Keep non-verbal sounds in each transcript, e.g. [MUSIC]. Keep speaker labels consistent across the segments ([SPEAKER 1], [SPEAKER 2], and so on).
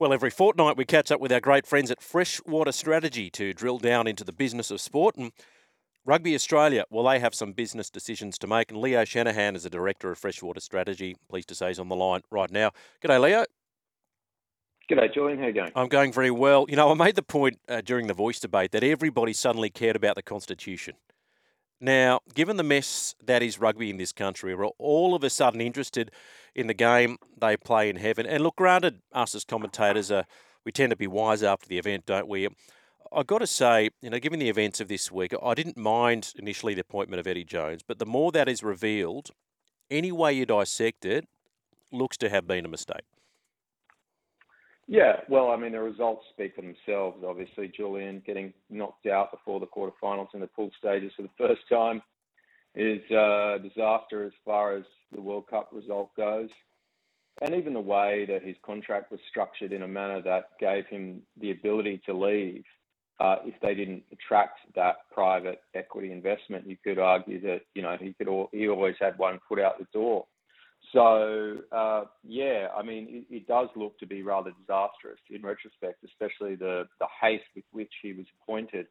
[SPEAKER 1] Well, every fortnight we catch up with our great friends at Freshwater Strategy to drill down into the business of sport. And Rugby Australia, well, they have some business decisions to make. And Leo Shanahan is the director of Freshwater Strategy. Pleased to say he's on the line right now. G'day, Leo.
[SPEAKER 2] G'day, Julian. How are you going?
[SPEAKER 1] I'm going very well. You know, I made the point uh, during the voice debate that everybody suddenly cared about the Constitution. Now, given the mess that is rugby in this country, we're all of a sudden interested in the game they play in heaven. And look, granted, us as commentators, are, we tend to be wise after the event, don't we? I've got to say, you know, given the events of this week, I didn't mind initially the appointment of Eddie Jones, but the more that is revealed, any way you dissect it, looks to have been a mistake.
[SPEAKER 2] Yeah, well, I mean, the results speak for themselves. Obviously, Julian getting knocked out before the quarterfinals in the pool stages for the first time is a disaster as far as the World Cup result goes. And even the way that his contract was structured in a manner that gave him the ability to leave uh, if they didn't attract that private equity investment, you could argue that you know he could all, he always had one foot out the door. So uh, yeah, I mean, it, it, does look to be rather disastrous in retrospect, especially the the haste with which he was appointed,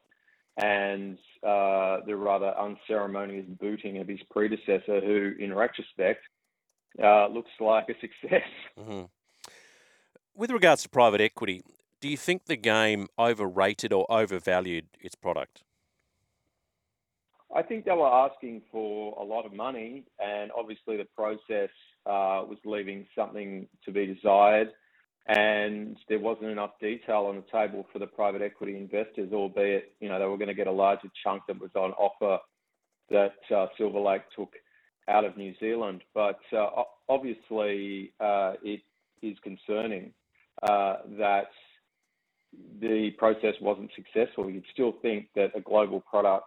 [SPEAKER 2] and uh, the rather unceremonious booting of his predecessor, who, in retrospect, uh, looks like a success. [LAUGHS]
[SPEAKER 1] Mm-hmm. With regards to private equity, do you think the game overrated or overvalued its product?
[SPEAKER 2] I think they were asking for a lot of money, and obviously the process uh, was leaving something to be desired, and there wasn't enough detail on the table for the private equity investors, albeit you know they were going to get a larger chunk that was on offer that uh, Silver Lake took out of New Zealand. But uh, obviously, uh, it is concerning uh, that the process wasn't successful. You'd still think that a global product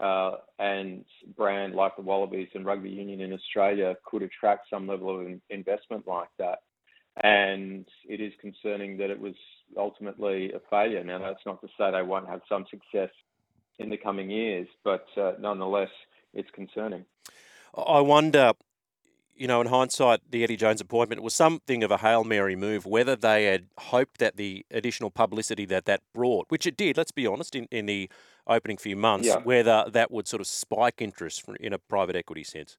[SPEAKER 2] uh, and brand like the Wallabies and rugby union in Australia could attract some level of investment like that. And it is concerning that it was ultimately a failure. Now, that's not to say they won't have some success in the coming years, but uh, nonetheless, it's concerning.
[SPEAKER 1] I wonder, you know, in hindsight, the Eddie Jones appointment was something of a Hail Mary move, whether they had hoped that the additional publicity that that brought, which it did, let's be honest, in, in the opening few months, yeah. whether that would sort of spike interest in a private equity sense.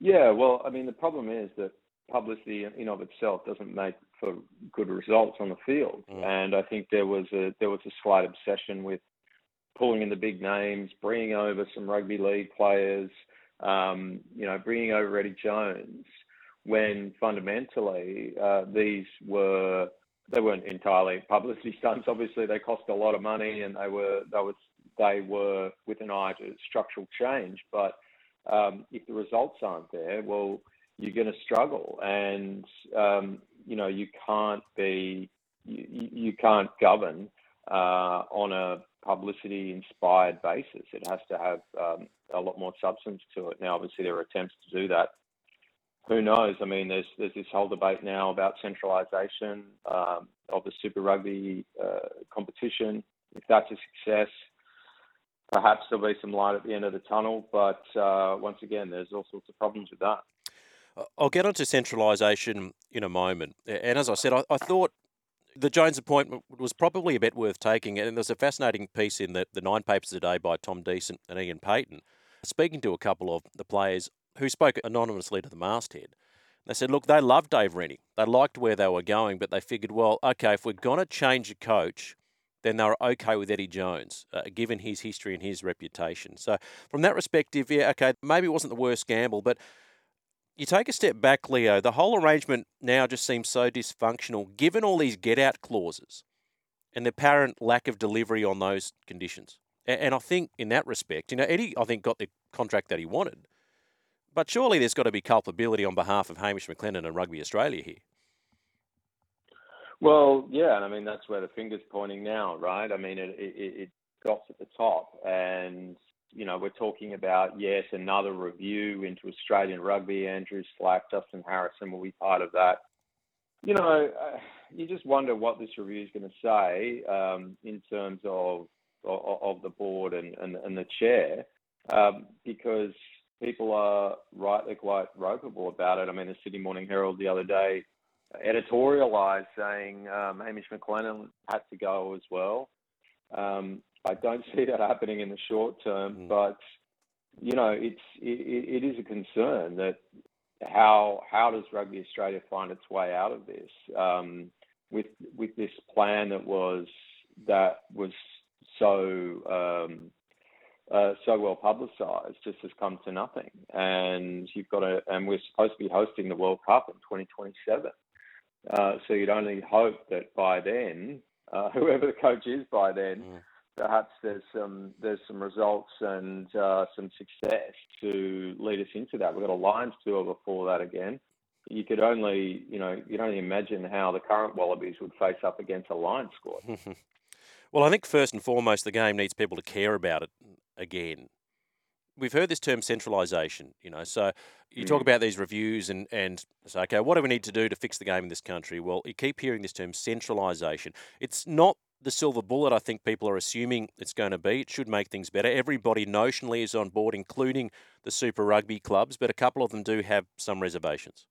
[SPEAKER 2] Yeah, well, I mean, the problem is that publicity in of itself doesn't make for good results on the field, mm. and I think there was a there was a slight obsession with pulling in the big names, bringing over some rugby league players, um, you know, bringing over Eddie Jones, when fundamentally uh, these were they weren't entirely publicity [LAUGHS] stunts. Obviously, they cost a lot of money, and they were they was they were with an eye to structural change. But um, if the results aren't there, well, you're going to struggle, and um, you know you can't be you, you can't govern uh, on a publicity inspired basis. It has to have um, a lot more substance to it. Now, obviously, there are attempts to do that who knows? I mean, there's there's this whole debate now about centralisation um, of the Super Rugby uh, competition. If that's a success, perhaps there'll be some light at the end of the tunnel. But uh, once again, there's all sorts of problems with that.
[SPEAKER 1] I'll get onto centralisation in a moment. And as I said, I, I, thought the Jones appointment was probably a bit worth taking. And there's a fascinating piece in the, the Nine Papers today by Tom Decent and Iain Payten, speaking to a couple of the players who spoke anonymously to the masthead. They said, look, they loved Dave Rennie. They liked where they were going, but they figured, well, okay, if we're going to change a coach, then they were okay with Eddie Jones, uh, given his history and his reputation. So, from that perspective, yeah, okay, maybe it wasn't the worst gamble, but you take a step back, Leo, the whole arrangement now just seems so dysfunctional, given all these get out clauses and the apparent lack of delivery on those conditions. And I think in that respect, you know, Eddie, I think, got the contract that he wanted. But surely there's got to be culpability on behalf of Hamish McLennan and Rugby Australia here.
[SPEAKER 2] Well, yeah, and I mean that's where the finger's pointing now, right? I mean it it, it got at the top, and you know we're talking about yes another review into Australian rugby. Andrew Slack, Justin Harrison will be part of that. You know, uh, you just wonder what this review is going to say um, in terms of, of, of the board and and, and the chair, um, because people are rightly quite ropeable about it. I mean, the Sydney Morning Herald the other day editorialised saying um, Hamish McLennan had to go as well. Um, I don't see that happening in the short term, mm. but you know, it's it, it is a concern that how how does Rugby Australia find its way out of this um, with with this plan that was that was so um, uh, so well publicised just has come to nothing. And you've got to, and we're supposed to be hosting the World Cup in 2027. Uh, so you'd only hope that by then, uh, [LAUGHS] whoever the coach is by then, mm. perhaps there's some there's some results and uh, some success to lead us into that. We've got a Lions tour before that again. You could only, you know, you would only imagine how the current Wallabies would face up against a Lions squad. [LAUGHS]
[SPEAKER 1] well, I think first and foremost, the game needs people to care about it again. We've heard this term centralisation, you know. So you mm. talk about these reviews and and say, okay, what do we need to do to fix the game in this country? Well, you keep hearing this term centralisation. It's not the silver bullet. I think people are assuming it's going to be. It should make things better. Everybody notionally is on board, including the Super Rugby clubs, but a couple of them do have some reservations.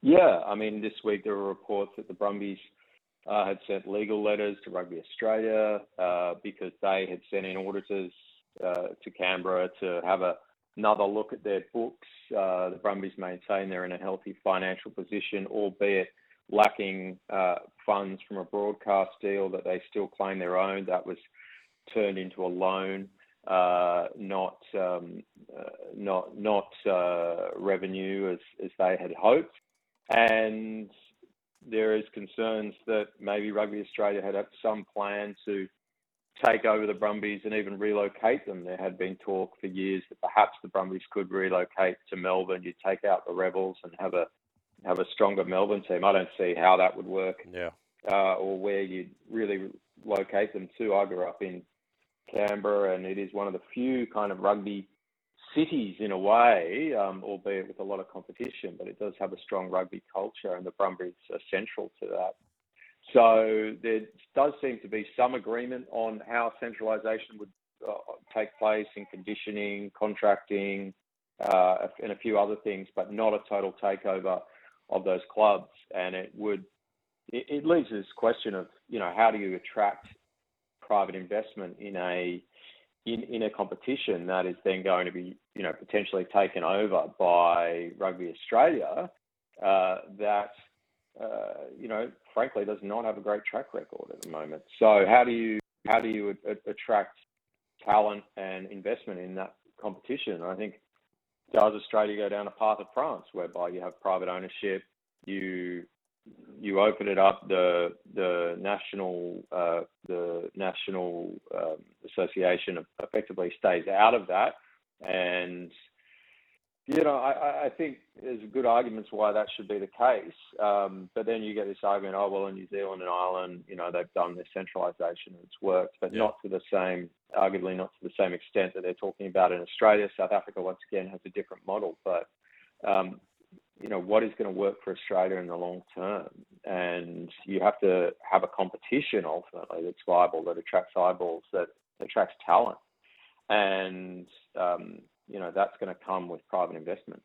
[SPEAKER 2] Yeah, I mean, this week there were reports that the Brumbies uh, had sent legal letters to Rugby Australia uh, because they had sent in auditors uh, to Canberra to have a, another look at their books. Uh, the Brumbies maintain they're in a healthy financial position, albeit lacking uh, funds from a broadcast deal that they still claim their own. That was turned into a loan, uh, not um, not not revenue as as they had hoped. And there is concerns that maybe Rugby Australia had some plan to take over the Brumbies and even relocate them. There had been talk for years that perhaps the Brumbies could relocate to Melbourne. You take out the Rebels and have a have a stronger Melbourne team. I don't see how that would work.
[SPEAKER 1] Yeah.
[SPEAKER 2] Uh, or where you'd really locate them to. I grew up in Canberra, and it is one of the few kind of rugby cities in a way, um, albeit with a lot of competition, but it does have a strong rugby culture, and the Brumbies are central to that. So there does seem to be some agreement on how centralisation would uh, take place in conditioning, contracting, uh, and a few other things, but not a total takeover of those clubs. And it would it, it leaves this question of you know how do you attract private investment in a in, in a competition that is then going to be, you know, potentially taken over by Rugby Australia, uh, that, uh, you know, frankly does not have a great track record at the moment. So how do you how do you attract talent and investment in that competition? I think does Australia go down a path of France whereby you have private ownership, you you open it up, the the national uh, the national um, association effectively stays out of that, and you know I, I think there's good arguments why that should be the case. Um, but then you get this argument, oh well, in New Zealand and Ireland, you know they've done this centralisation and it's worked, but yeah. not to the same, arguably not to the same extent that they're talking about in Australia. South Africa once again has a different model, but um, you know, what is going to work for Australia in the long term? And you have to have a competition ultimately that's viable, that attracts eyeballs, that attracts talent. And, um, you know, that's going to come with private investment.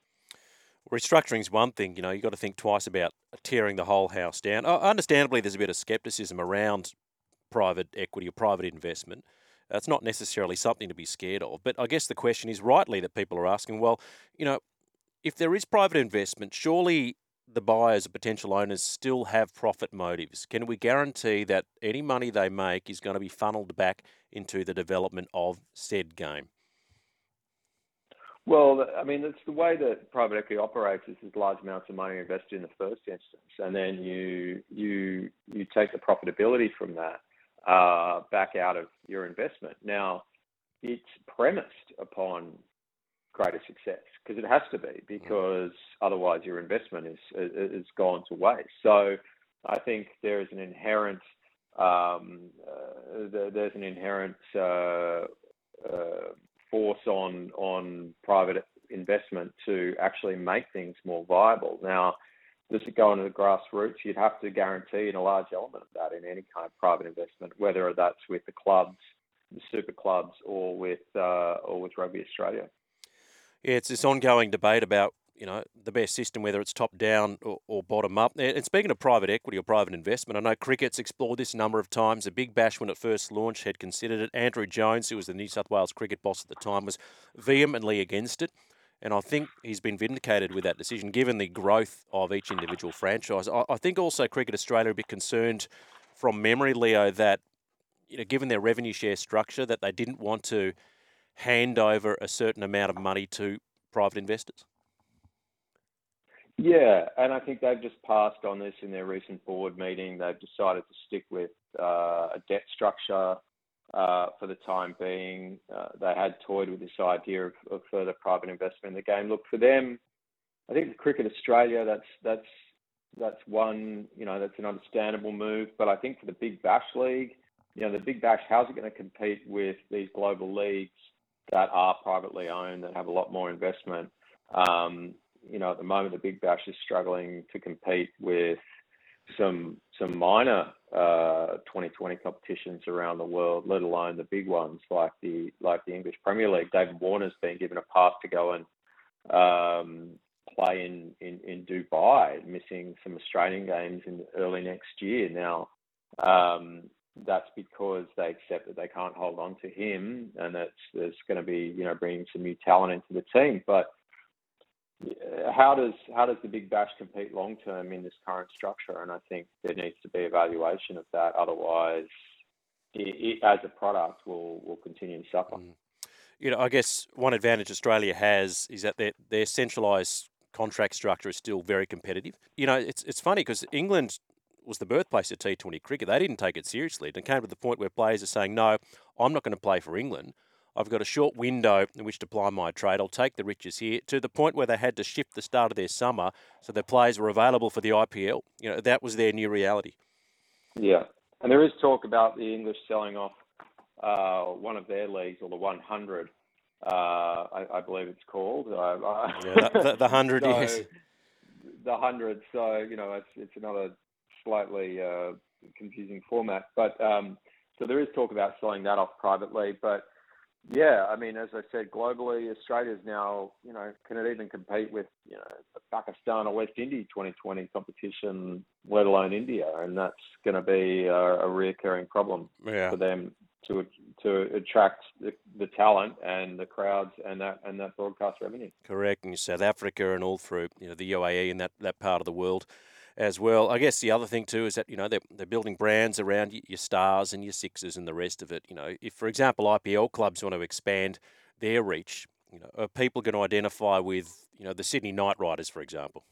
[SPEAKER 1] Restructuring is one thing, you know, you've got to think twice about tearing the whole house down. understandably, there's a bit of skepticism around private equity or private investment. It's not necessarily something to be scared of. But I guess the question is rightly that people are asking, well, you know, if there is private investment, surely the buyers or potential owners still have profit motives. Can we guarantee that any money they make is going to be funneled back into the development of said game?
[SPEAKER 2] Well, I mean, it's the way that private equity operates. Is large amounts of money invested in the first instance, and then you you you take the profitability from that uh, back out of your investment. Now, it's premised upon greater success because it has to be because otherwise your investment is is gone to waste. So I think there is an inherent um, uh, there's an inherent uh, uh, force on on private investment to actually make things more viable. Now, does it go into the grassroots? You'd have to guarantee in a large element of that in any kind of private investment, whether that's with the clubs, the super clubs, or with uh, or with Rugby Australia.
[SPEAKER 1] It's this ongoing debate about you know, the best system, whether it's top down or, or, bottom up. And speaking of private equity or private investment, I know cricket's explored this a number of times. The Big Bash, when it first launched, had considered it. Andrew Jones, who was the New South Wales cricket boss at the time, was vehemently against it. And I think he's been vindicated with that decision, given the growth of each individual franchise. I, I think also Cricket Australia are a bit concerned from memory, Leo, that you know, given their revenue share structure, that they didn't want to hand over a certain amount of money to private investors.
[SPEAKER 2] Yeah, and I think they've just passed on this in their recent board meeting. They've decided to stick with uh, a debt structure uh, for the time being. Uh, they had toyed with this idea of, of, further private investment in the game. Look, for them, I think Cricket Australia, that's that's that's one, you know, that's an understandable move. But I think for the Big Bash League, you know, the Big Bash, how's it going to compete with these global leagues that are privately owned that have a lot more investment? Um, you know, at the moment, the Big Bash is struggling to compete with some some minor uh, 2020 competitions around the world, let alone the big ones like the like the English Premier League. David Warner's been given a pass to go and um, play in, in, in Dubai, missing some Australian games in early next year. Now, um, that's because they accept that they can't hold on to him, and that's there's going to be you know bringing some new talent into the team, but how does how does the Big Bash compete long term in this current structure? And I think there needs to be evaluation of that. Otherwise, it, it, as a product, will will continue to suffer. Mm.
[SPEAKER 1] You know, I guess one advantage Australia has is that their their centralised contract structure is still very competitive. You know, it's it's funny because England was the birthplace of T20 cricket. They didn't take it seriously. It came to the point where players are saying, "No, I'm not going to play for England." I've got a short window in which to ply my trade. I'll take the riches here to the point where they had to shift the start of their summer so their players were available for the IPL. You know, that was their new reality.
[SPEAKER 2] Yeah. And there is talk about the English selling off uh, one of their leagues or the 100. Uh, I, I, believe it's called. Uh,
[SPEAKER 1] yeah, the, the, the 100, [LAUGHS] so, yes.
[SPEAKER 2] The 100. So, you know, it's, it's another slightly uh, confusing format. But um, so there is talk about selling that off privately. But yeah, I mean, as I said, globally, Australia's now, you know, can it even compete with, you know, Pakistan or West Indies 2020 competition, let alone India? And that's going to be a, a reoccurring problem yeah. for them to to attract the, the, talent and the crowds and that and that broadcast revenue.
[SPEAKER 1] Correct, and South Africa and all through you know the UAE and that that part of the world as well. I guess the other thing too is that you know they're, they're building brands around your stars and your sixes and the rest of it. You know, if for example IPL clubs want to expand their reach, you know, are people going to identify with you know the Sydney Knight Riders, for example?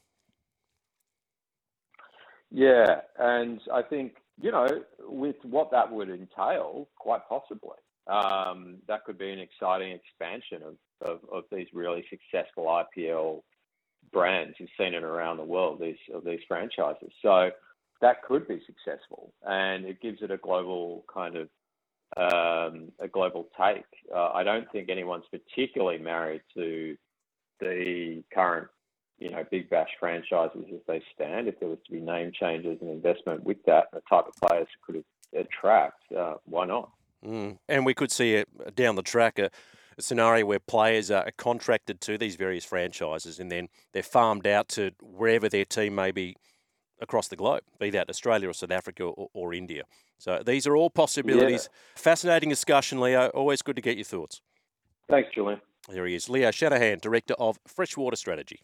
[SPEAKER 2] Yeah, and I think you know with what that would entail, quite possibly. Um, that could be an exciting expansion of, of, of these really successful IPL brands. You've seen it around the world, these of these franchises. So that could be successful, and it gives it a global kind of um, a global take. Uh, I don't think anyone's particularly married to the current, you know, big bash franchises as they stand. If there was to be name changes and investment with that, the type of players could attract, uh, why not?
[SPEAKER 1] Mm. And we could see it down the track. Uh, a scenario where players are contracted to these various franchises and then they're farmed out to wherever their team may be across the globe, be that Australia or South Africa or, or India. So these are all possibilities. Yeah. Fascinating discussion, Leo. Always good to get your thoughts.
[SPEAKER 2] Thanks, Julian.
[SPEAKER 1] There he is, Leo Shanahan, Director of Freshwater Strategy.